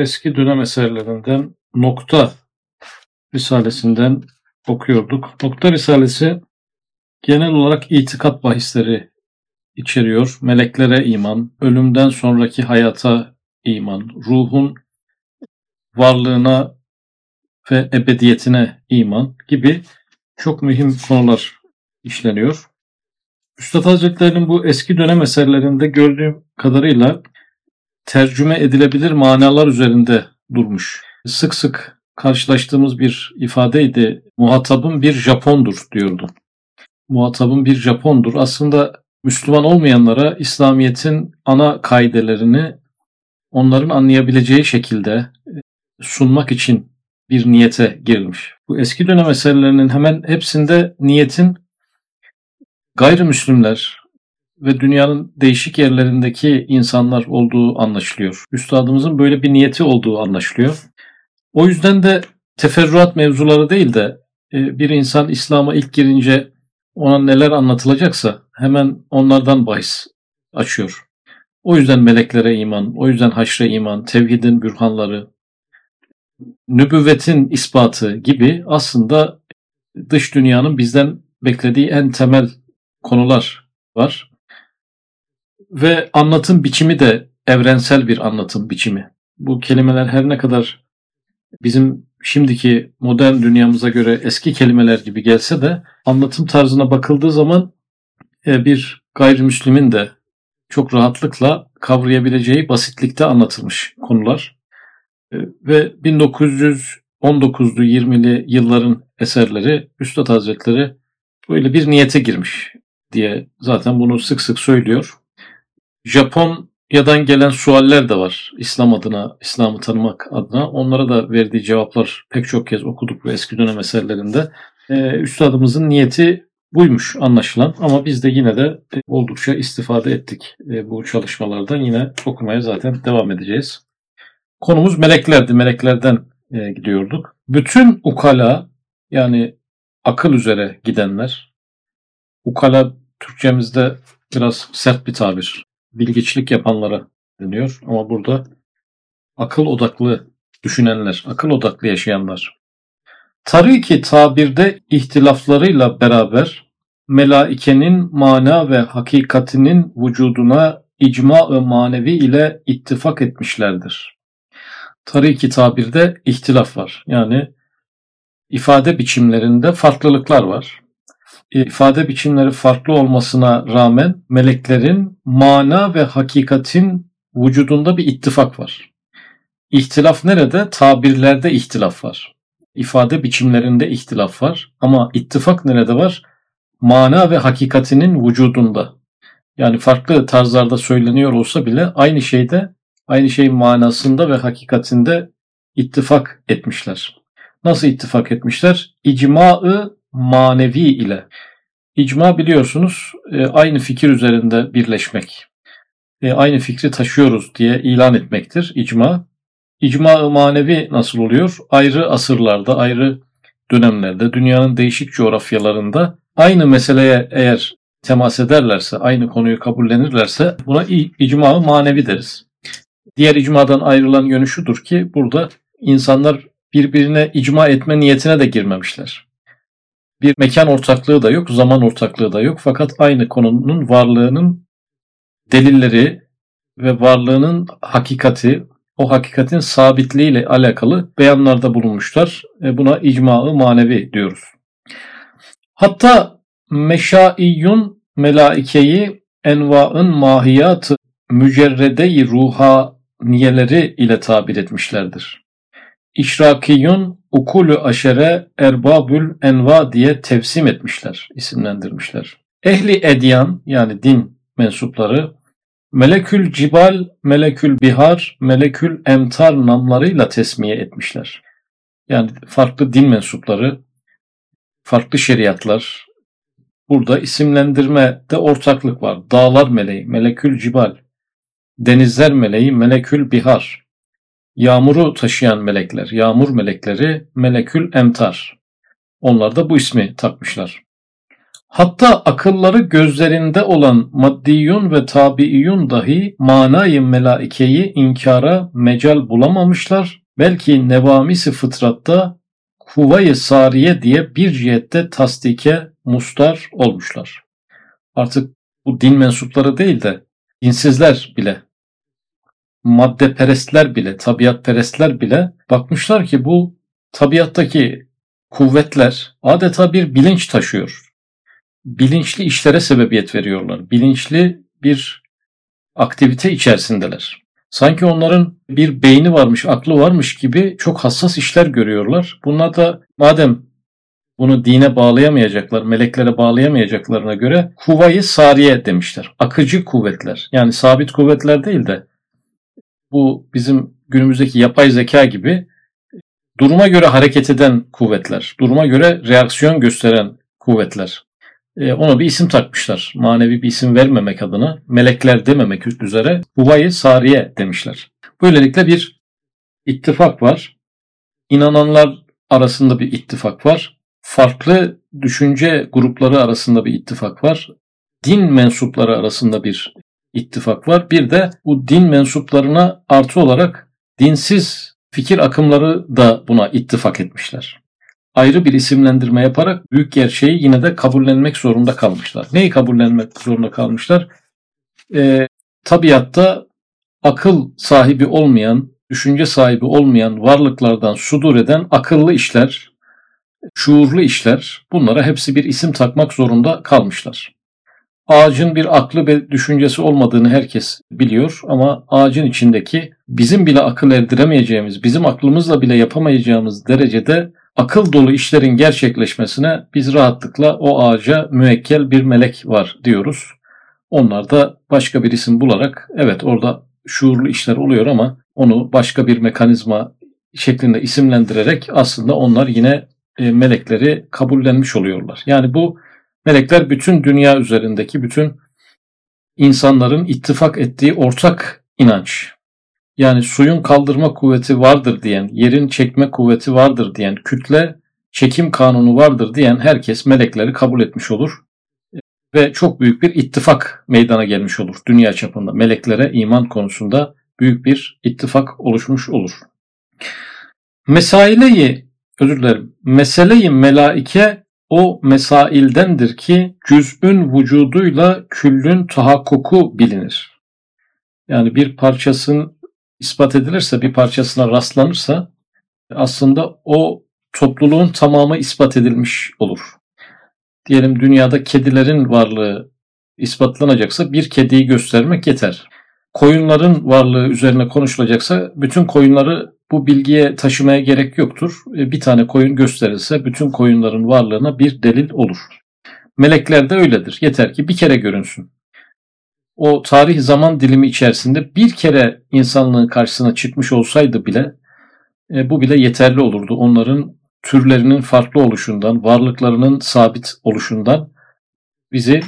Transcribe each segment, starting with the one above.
eski dönem eserlerinden Nokta Risalesinden okuyorduk. Nokta Risalesi genel olarak itikat bahisleri içeriyor. Meleklere iman, ölümden sonraki hayata iman, ruhun varlığına ve ebediyetine iman gibi çok mühim konular işleniyor. Üstad Hazretleri'nin bu eski dönem eserlerinde gördüğüm kadarıyla tercüme edilebilir manalar üzerinde durmuş. Sık sık karşılaştığımız bir ifadeydi. Muhatabın bir Japondur diyordu. Muhatabın bir Japondur. Aslında Müslüman olmayanlara İslamiyet'in ana kaidelerini onların anlayabileceği şekilde sunmak için bir niyete girilmiş. Bu eski dönem eserlerinin hemen hepsinde niyetin gayrimüslimler ve dünyanın değişik yerlerindeki insanlar olduğu anlaşılıyor. Üstadımızın böyle bir niyeti olduğu anlaşılıyor. O yüzden de teferruat mevzuları değil de e, bir insan İslam'a ilk girince ona neler anlatılacaksa hemen onlardan bahis açıyor. O yüzden meleklere iman, o yüzden haşre iman, tevhidin bürhanları, nübüvvetin ispatı gibi aslında dış dünyanın bizden beklediği en temel konular var. Ve anlatım biçimi de evrensel bir anlatım biçimi. Bu kelimeler her ne kadar bizim şimdiki modern dünyamıza göre eski kelimeler gibi gelse de anlatım tarzına bakıldığı zaman e, bir gayrimüslimin de çok rahatlıkla kavrayabileceği basitlikte anlatılmış konular. E, ve 1919'lu 20'li yılların eserleri Üstad Hazretleri böyle bir niyete girmiş diye zaten bunu sık sık söylüyor. Japonya'dan gelen sualler de var İslam adına, İslam'ı tanımak adına. Onlara da verdiği cevaplar pek çok kez okuduk bu eski dönem eserlerinde. Ee, üstadımızın niyeti buymuş anlaşılan ama biz de yine de oldukça istifade ettik e, bu çalışmalardan. Yine okumaya zaten devam edeceğiz. Konumuz meleklerdi. Meleklerden e, gidiyorduk. Bütün ukala yani akıl üzere gidenler, ukala Türkçemizde biraz sert bir tabir. Bilgiçlik yapanlara deniyor ama burada akıl odaklı düşünenler, akıl odaklı yaşayanlar. Tabii ki tabirde ihtilaflarıyla beraber melaikenin mana ve hakikatinin vücuduna icma ve manevi ile ittifak etmişlerdir. Tariki tabirde ihtilaf var. Yani ifade biçimlerinde farklılıklar var. İfade biçimleri farklı olmasına rağmen meleklerin mana ve hakikatin vücudunda bir ittifak var. İhtilaf nerede? Tabirlerde ihtilaf var. İfade biçimlerinde ihtilaf var. Ama ittifak nerede var? Mana ve hakikatinin vücudunda. Yani farklı tarzlarda söyleniyor olsa bile aynı şeyde, aynı şeyin manasında ve hakikatinde ittifak etmişler. Nasıl ittifak etmişler? İcma-ı manevi ile. İcma biliyorsunuz e, aynı fikir üzerinde birleşmek. E, aynı fikri taşıyoruz diye ilan etmektir icma. İcma manevi nasıl oluyor? Ayrı asırlarda, ayrı dönemlerde, dünyanın değişik coğrafyalarında aynı meseleye eğer temas ederlerse, aynı konuyu kabullenirlerse buna icma manevi deriz. Diğer icmadan ayrılan yönü şudur ki burada insanlar birbirine icma etme niyetine de girmemişler. Bir mekan ortaklığı da yok, zaman ortaklığı da yok fakat aynı konunun varlığının delilleri ve varlığının hakikati, o hakikatin sabitliği ile alakalı beyanlarda bulunmuşlar. E buna icma manevi diyoruz. Hatta meşaiyyun melaikeyi envaın mahiyatı mücerrede-i ruhaniyeleri ile tabir etmişlerdir. İşrakiyun ukulü aşere erbabül enva diye tevsim etmişler, isimlendirmişler. Ehli edyan yani din mensupları melekül cibal, melekül bihar, melekül emtar namlarıyla tesmiye etmişler. Yani farklı din mensupları, farklı şeriatlar, burada isimlendirmede ortaklık var. Dağlar meleği, melekül cibal, denizler meleği, melekül bihar, Yağmuru taşıyan melekler, yağmur melekleri melekül emtar. Onlar da bu ismi takmışlar. Hatta akılları gözlerinde olan maddiyun ve tabiiyun dahi manayı melaikeyi inkara mecal bulamamışlar. Belki nevamisi fıtratta kuvayı sariye diye bir cihette tasdike mustar olmuşlar. Artık bu din mensupları değil de dinsizler bile, madde perestler bile, tabiat perestler bile bakmışlar ki bu tabiattaki kuvvetler adeta bir bilinç taşıyor. Bilinçli işlere sebebiyet veriyorlar. Bilinçli bir aktivite içerisindeler. Sanki onların bir beyni varmış, aklı varmış gibi çok hassas işler görüyorlar. Bunlar da madem bunu dine bağlayamayacaklar, meleklere bağlayamayacaklarına göre kuvayı sariye demişler. Akıcı kuvvetler. Yani sabit kuvvetler değil de bu bizim günümüzdeki yapay zeka gibi duruma göre hareket eden kuvvetler, duruma göre reaksiyon gösteren kuvvetler. E, ona bir isim takmışlar. Manevi bir isim vermemek adına, melekler dememek üzere Huvayı Sariye demişler. Böylelikle bir ittifak var. İnananlar arasında bir ittifak var. Farklı düşünce grupları arasında bir ittifak var. Din mensupları arasında bir ittifak var. Bir de bu din mensuplarına artı olarak dinsiz fikir akımları da buna ittifak etmişler. Ayrı bir isimlendirme yaparak büyük gerçeği yine de kabullenmek zorunda kalmışlar. Neyi kabullenmek zorunda kalmışlar? E, tabiatta akıl sahibi olmayan, düşünce sahibi olmayan varlıklardan sudur eden akıllı işler, şuurlu işler bunlara hepsi bir isim takmak zorunda kalmışlar. Ağacın bir aklı ve düşüncesi olmadığını herkes biliyor ama ağacın içindeki bizim bile akıl erdiremeyeceğimiz, bizim aklımızla bile yapamayacağımız derecede akıl dolu işlerin gerçekleşmesine biz rahatlıkla o ağaca müekkel bir melek var diyoruz. Onlar da başka bir isim bularak evet orada şuurlu işler oluyor ama onu başka bir mekanizma şeklinde isimlendirerek aslında onlar yine e, melekleri kabullenmiş oluyorlar. Yani bu melekler bütün dünya üzerindeki bütün insanların ittifak ettiği ortak inanç. Yani suyun kaldırma kuvveti vardır diyen, yerin çekme kuvveti vardır diyen, kütle çekim kanunu vardır diyen herkes melekleri kabul etmiş olur. Ve çok büyük bir ittifak meydana gelmiş olur dünya çapında. Meleklere iman konusunda büyük bir ittifak oluşmuş olur. Mesaileyi, özür dilerim, meseleyi melaike o mesaildendir ki cüz'ün vücuduyla küllün tahakkuku bilinir. Yani bir parçasının ispat edilirse, bir parçasına rastlanırsa aslında o topluluğun tamamı ispat edilmiş olur. Diyelim dünyada kedilerin varlığı ispatlanacaksa bir kediyi göstermek yeter. Koyunların varlığı üzerine konuşulacaksa bütün koyunları bu bilgiye taşımaya gerek yoktur. E, bir tane koyun gösterilse bütün koyunların varlığına bir delil olur. Melekler de öyledir. Yeter ki bir kere görünsün o tarih zaman dilimi içerisinde bir kere insanlığın karşısına çıkmış olsaydı bile e, bu bile yeterli olurdu. Onların türlerinin farklı oluşundan, varlıklarının sabit oluşundan bizi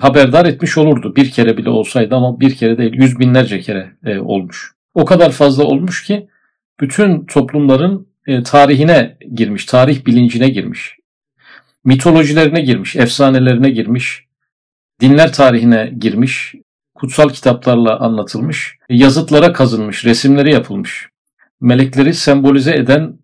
haberdar etmiş olurdu. Bir kere bile olsaydı ama bir kere değil yüz binlerce kere e, olmuş. O kadar fazla olmuş ki bütün toplumların e, tarihine girmiş, tarih bilincine girmiş. Mitolojilerine girmiş, efsanelerine girmiş, dinler tarihine girmiş, kutsal kitaplarla anlatılmış, yazıtlara kazınmış, resimleri yapılmış, melekleri sembolize eden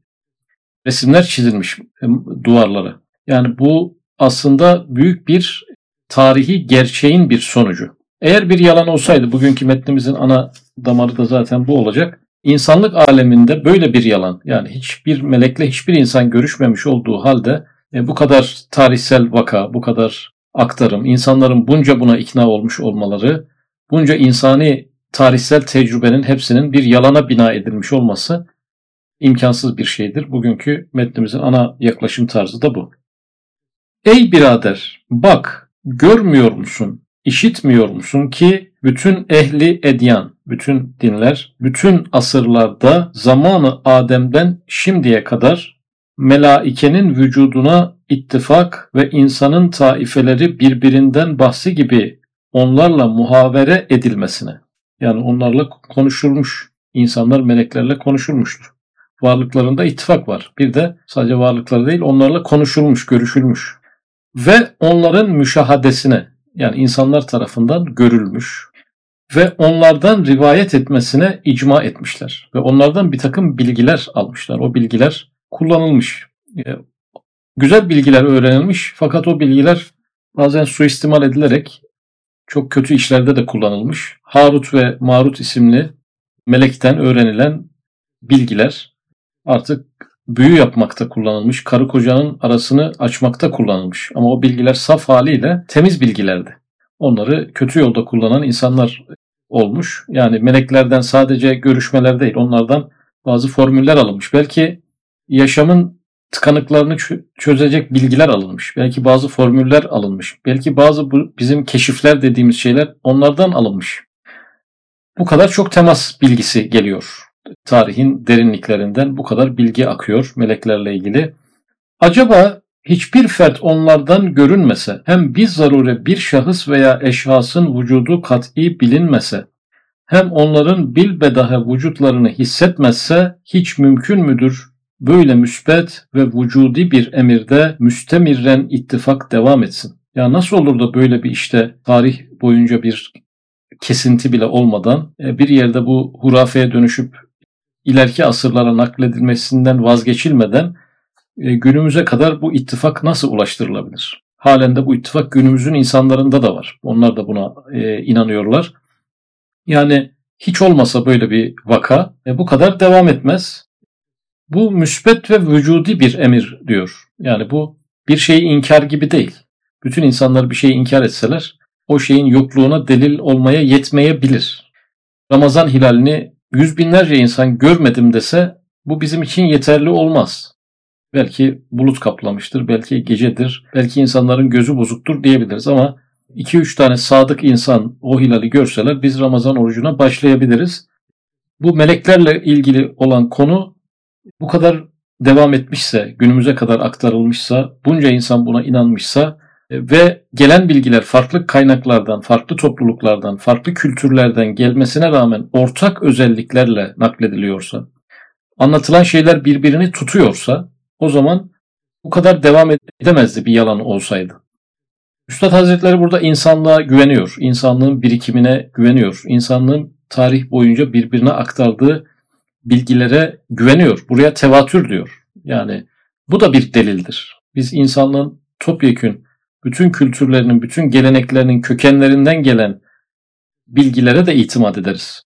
resimler çizilmiş e, duvarlara. Yani bu aslında büyük bir tarihi gerçeğin bir sonucu. Eğer bir yalan olsaydı bugünkü metnimizin ana damarı da zaten bu olacak. İnsanlık aleminde böyle bir yalan yani hiçbir melekle hiçbir insan görüşmemiş olduğu halde e, bu kadar tarihsel vaka, bu kadar aktarım, insanların bunca buna ikna olmuş olmaları, bunca insani tarihsel tecrübenin hepsinin bir yalana bina edilmiş olması imkansız bir şeydir. Bugünkü metnimizin ana yaklaşım tarzı da bu. Ey birader bak görmüyor musun, işitmiyor musun ki bütün ehli edyan, bütün dinler, bütün asırlarda zamanı Adem'den şimdiye kadar melaikenin vücuduna ittifak ve insanın taifeleri birbirinden bahsi gibi onlarla muhavere edilmesine yani onlarla konuşulmuş insanlar meleklerle konuşulmuştur. Varlıklarında ittifak var. Bir de sadece varlıkları değil onlarla konuşulmuş, görüşülmüş. ve onların müşahadesine yani insanlar tarafından görülmüş ve onlardan rivayet etmesine icma etmişler ve onlardan bir takım bilgiler almışlar. O bilgiler kullanılmış. E, güzel bilgiler öğrenilmiş fakat o bilgiler bazen suistimal edilerek çok kötü işlerde de kullanılmış. Harut ve Marut isimli melekten öğrenilen bilgiler artık büyü yapmakta kullanılmış, karı kocanın arasını açmakta kullanılmış. Ama o bilgiler saf haliyle temiz bilgilerdi. Onları kötü yolda kullanan insanlar olmuş. Yani meleklerden sadece görüşmeler değil, onlardan bazı formüller alınmış. Belki yaşamın tıkanıklarını çözecek bilgiler alınmış. Belki bazı formüller alınmış. Belki bazı bu bizim keşifler dediğimiz şeyler onlardan alınmış. Bu kadar çok temas bilgisi geliyor. Tarihin derinliklerinden bu kadar bilgi akıyor meleklerle ilgili. Acaba hiçbir fert onlardan görünmese, hem bir zarure bir şahıs veya eşhasın vücudu kat'i bilinmese, hem onların bilbedahe vücutlarını hissetmezse hiç mümkün müdür böyle müsbet ve vücudi bir emirde müstemirren ittifak devam etsin? Ya nasıl olur da böyle bir işte tarih boyunca bir kesinti bile olmadan e, bir yerde bu hurafeye dönüşüp ileriki asırlara nakledilmesinden vazgeçilmeden günümüze kadar bu ittifak nasıl ulaştırılabilir? Halen de bu ittifak günümüzün insanlarında da var. Onlar da buna e, inanıyorlar. Yani hiç olmasa böyle bir vaka bu kadar devam etmez. Bu müsbet ve vücudi bir emir diyor. Yani bu bir şeyi inkar gibi değil. Bütün insanlar bir şeyi inkar etseler o şeyin yokluğuna delil olmaya yetmeyebilir. Ramazan hilalini yüz binlerce insan görmedim dese bu bizim için yeterli olmaz. Belki bulut kaplamıştır, belki gecedir, belki insanların gözü bozuktur diyebiliriz ama 2-3 tane sadık insan o hilali görseler biz Ramazan orucuna başlayabiliriz. Bu meleklerle ilgili olan konu bu kadar devam etmişse, günümüze kadar aktarılmışsa, bunca insan buna inanmışsa e, ve gelen bilgiler farklı kaynaklardan, farklı topluluklardan, farklı kültürlerden gelmesine rağmen ortak özelliklerle naklediliyorsa, anlatılan şeyler birbirini tutuyorsa o zaman bu kadar devam edemezdi bir yalan olsaydı. Üstad Hazretleri burada insanlığa güveniyor, insanlığın birikimine güveniyor, insanlığın tarih boyunca birbirine aktardığı bilgilere güveniyor. Buraya tevatür diyor. Yani bu da bir delildir. Biz insanlığın topyekün bütün kültürlerinin, bütün geleneklerinin kökenlerinden gelen bilgilere de itimat ederiz.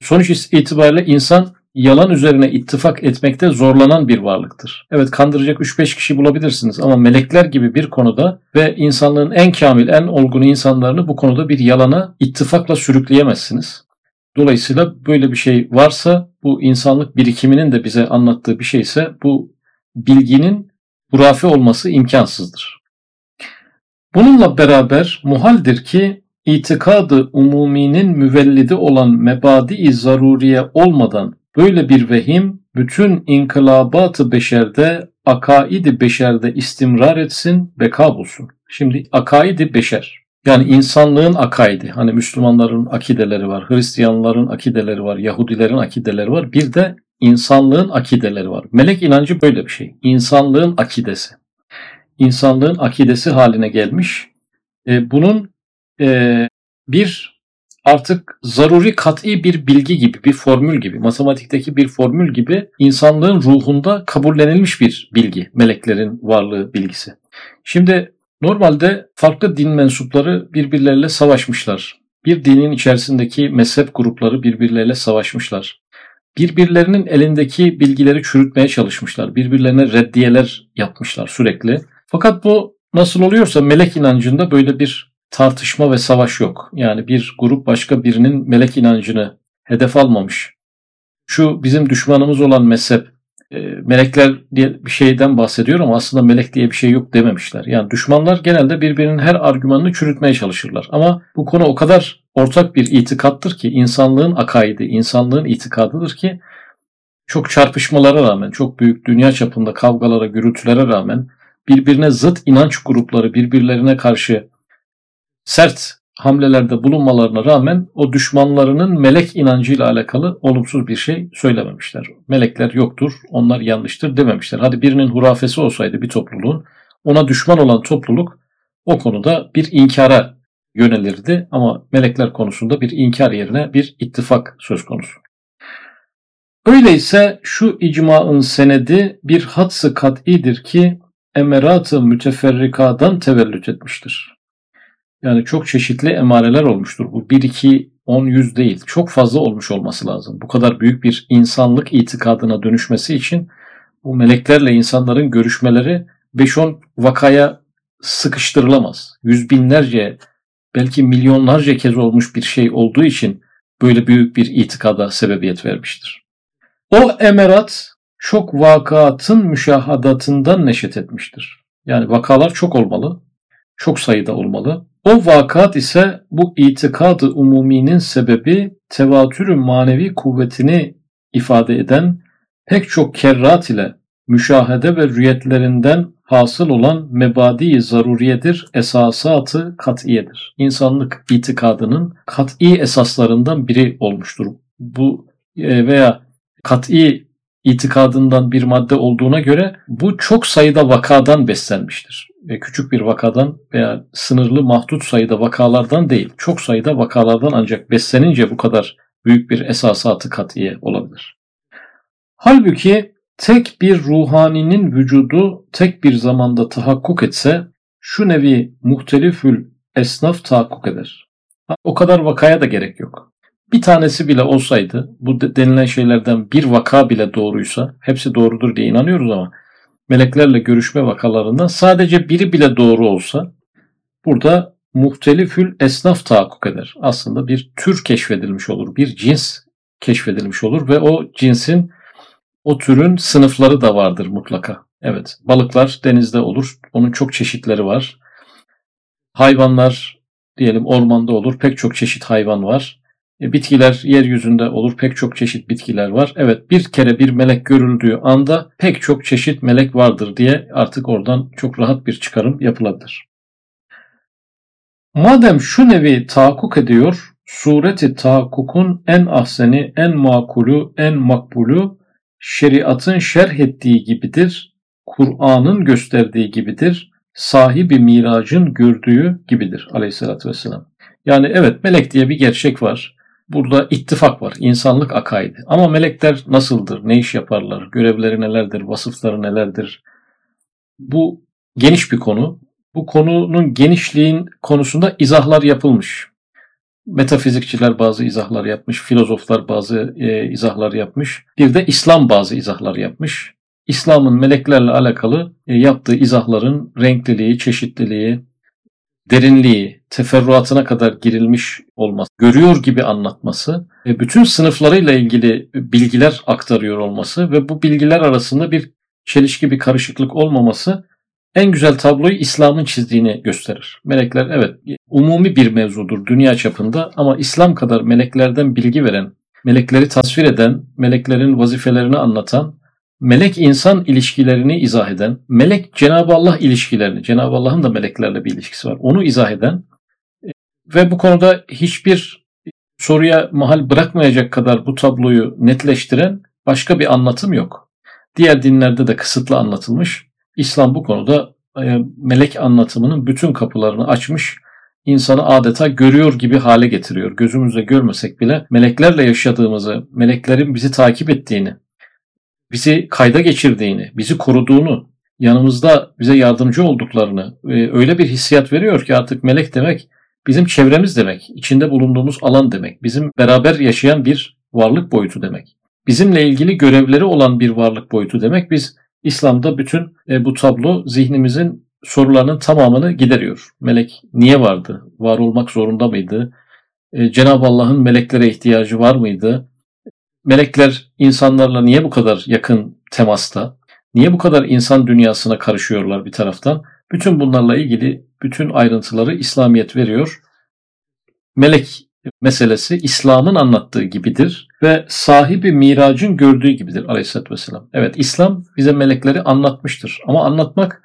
Sonuç itibariyle insan yalan üzerine ittifak etmekte zorlanan bir varlıktır. Evet kandıracak 3-5 kişi bulabilirsiniz ama melekler gibi bir konuda ve insanlığın en kamil, en olgun insanlarını bu konuda bir yalana ittifakla sürükleyemezsiniz. Dolayısıyla böyle bir şey varsa bu insanlık birikiminin de bize anlattığı bir şeyse bu bilginin hurafe olması imkansızdır. Bununla beraber muhaldir ki itikadı umuminin müvellidi olan mebadi-i zaruriye olmadan böyle bir vehim bütün inkılabat-ı beşerde akaidi beşerde istimrar etsin, beka bulsun. Şimdi akaidi beşer yani insanlığın akaidi. Hani Müslümanların akideleri var, Hristiyanların akideleri var, Yahudilerin akideleri var. Bir de insanlığın akideleri var. Melek inancı böyle bir şey. İnsanlığın akidesi. İnsanlığın akidesi haline gelmiş. E, bunun e, bir artık zaruri kat'i bir bilgi gibi, bir formül gibi, matematikteki bir formül gibi insanlığın ruhunda kabullenilmiş bir bilgi, meleklerin varlığı bilgisi. Şimdi Normalde farklı din mensupları birbirleriyle savaşmışlar. Bir dinin içerisindeki mezhep grupları birbirleriyle savaşmışlar. Birbirlerinin elindeki bilgileri çürütmeye çalışmışlar. Birbirlerine reddiyeler yapmışlar sürekli. Fakat bu nasıl oluyorsa melek inancında böyle bir tartışma ve savaş yok. Yani bir grup başka birinin melek inancını hedef almamış. Şu bizim düşmanımız olan mezhep e, melekler diye bir şeyden bahsediyor ama aslında melek diye bir şey yok dememişler. Yani düşmanlar genelde birbirinin her argümanını çürütmeye çalışırlar. Ama bu konu o kadar ortak bir itikattır ki insanlığın akaidi, insanlığın itikadıdır ki çok çarpışmalara rağmen, çok büyük dünya çapında kavgalara, gürültülere rağmen birbirine zıt inanç grupları birbirlerine karşı sert hamlelerde bulunmalarına rağmen o düşmanlarının melek inancıyla alakalı olumsuz bir şey söylememişler. Melekler yoktur, onlar yanlıştır dememişler. Hadi birinin hurafesi olsaydı bir topluluğun ona düşman olan topluluk o konuda bir inkara yönelirdi ama melekler konusunda bir inkar yerine bir ittifak söz konusu. Öyleyse şu icmaın senedi bir hadsı kat'idir ki emerat-ı müteferrikadan tevellüt etmiştir. Yani çok çeşitli emareler olmuştur. Bu 1, 2, 10, 100 değil. Çok fazla olmuş olması lazım. Bu kadar büyük bir insanlık itikadına dönüşmesi için bu meleklerle insanların görüşmeleri 5-10 vakaya sıkıştırılamaz. Yüz binlerce belki milyonlarca kez olmuş bir şey olduğu için böyle büyük bir itikada sebebiyet vermiştir. O emerat çok vakatın müşahadatından neşet etmiştir. Yani vakalar çok olmalı, çok sayıda olmalı. O vakat ise bu itikadı umuminin sebebi tevatürü manevi kuvvetini ifade eden pek çok kerrat ile müşahede ve rüyetlerinden hasıl olan mebadi zaruriyedir, esasatı kat'iyedir. İnsanlık itikadının kat'i esaslarından biri olmuştur. Bu e, veya kat'i itikadından bir madde olduğuna göre bu çok sayıda vakadan beslenmiştir. E, küçük bir vakadan veya sınırlı mahdut sayıda vakalardan değil, çok sayıda vakalardan ancak beslenince bu kadar büyük bir esasatı katiye olabilir. Halbuki tek bir ruhaninin vücudu tek bir zamanda tahakkuk etse şu nevi muhtelifül esnaf tahakkuk eder. O kadar vakaya da gerek yok. Bir tanesi bile olsaydı bu denilen şeylerden bir vaka bile doğruysa hepsi doğrudur diye inanıyoruz ama meleklerle görüşme vakalarından sadece biri bile doğru olsa burada muhtelifül esnaf tahakkuk eder. Aslında bir tür keşfedilmiş olur, bir cins keşfedilmiş olur ve o cinsin o türün sınıfları da vardır mutlaka. Evet, balıklar denizde olur. Onun çok çeşitleri var. Hayvanlar diyelim ormanda olur. Pek çok çeşit hayvan var. E, bitkiler yeryüzünde olur. Pek çok çeşit bitkiler var. Evet bir kere bir melek görüldüğü anda pek çok çeşit melek vardır diye artık oradan çok rahat bir çıkarım yapılabilir. Madem şu nevi tahakkuk ediyor, sureti tahakkukun en ahseni, en makulu, en makbulu şeriatın şerh ettiği gibidir, Kur'an'ın gösterdiği gibidir, sahibi miracın gördüğü gibidir aleyhissalatü vesselam. Yani evet melek diye bir gerçek var. Burada ittifak var, insanlık akaidi. Ama melekler nasıldır, ne iş yaparlar, görevleri nelerdir, vasıfları nelerdir? Bu geniş bir konu. Bu konunun genişliğin konusunda izahlar yapılmış. Metafizikçiler bazı izahlar yapmış, filozoflar bazı e, izahlar yapmış. Bir de İslam bazı izahlar yapmış. İslam'ın meleklerle alakalı e, yaptığı izahların renkliliği, çeşitliliği, derinliği, teferruatına kadar girilmiş olması, görüyor gibi anlatması ve bütün sınıflarıyla ilgili bilgiler aktarıyor olması ve bu bilgiler arasında bir çelişki, bir karışıklık olmaması en güzel tabloyu İslam'ın çizdiğini gösterir. Melekler evet umumi bir mevzudur dünya çapında ama İslam kadar meleklerden bilgi veren, melekleri tasvir eden, meleklerin vazifelerini anlatan, melek insan ilişkilerini izah eden, melek Cenab-ı Allah ilişkilerini, Cenab-ı Allah'ın da meleklerle bir ilişkisi var. Onu izah eden ve bu konuda hiçbir soruya mahal bırakmayacak kadar bu tabloyu netleştiren başka bir anlatım yok. Diğer dinlerde de kısıtlı anlatılmış. İslam bu konuda e, melek anlatımının bütün kapılarını açmış, insanı adeta görüyor gibi hale getiriyor. Gözümüzle görmesek bile meleklerle yaşadığımızı, meleklerin bizi takip ettiğini, bizi kayda geçirdiğini, bizi koruduğunu, yanımızda bize yardımcı olduklarını e, öyle bir hissiyat veriyor ki artık melek demek bizim çevremiz demek, içinde bulunduğumuz alan demek, bizim beraber yaşayan bir varlık boyutu demek. Bizimle ilgili görevleri olan bir varlık boyutu demek. Biz İslam'da bütün e, bu tablo zihnimizin sorularının tamamını gideriyor. Melek niye vardı? Var olmak zorunda mıydı? E, Cenab-ı Allah'ın meleklere ihtiyacı var mıydı? Melekler insanlarla niye bu kadar yakın temasta? Niye bu kadar insan dünyasına karışıyorlar bir taraftan? Bütün bunlarla ilgili bütün ayrıntıları İslamiyet veriyor. Melek meselesi İslam'ın anlattığı gibidir ve sahibi miracın gördüğü gibidir aleyhissalatü vesselam. Evet İslam bize melekleri anlatmıştır ama anlatmak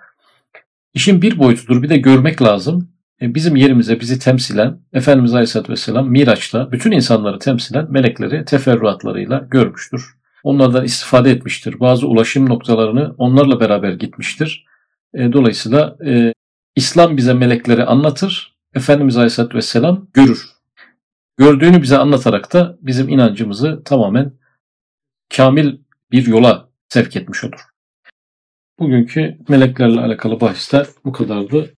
işin bir boyutudur bir de görmek lazım. E, bizim yerimize bizi temsilen Efendimiz Aleyhisselatü Vesselam Miraç'ta bütün insanları temsilen melekleri teferruatlarıyla görmüştür. Onlardan istifade etmiştir. Bazı ulaşım noktalarını onlarla beraber gitmiştir. E, dolayısıyla e, İslam bize melekleri anlatır. Efendimiz Aleyhisselatü Vesselam görür. Gördüğünü bize anlatarak da bizim inancımızı tamamen kamil bir yola sevk etmiş olur. Bugünkü meleklerle alakalı bahiste bu kadardı.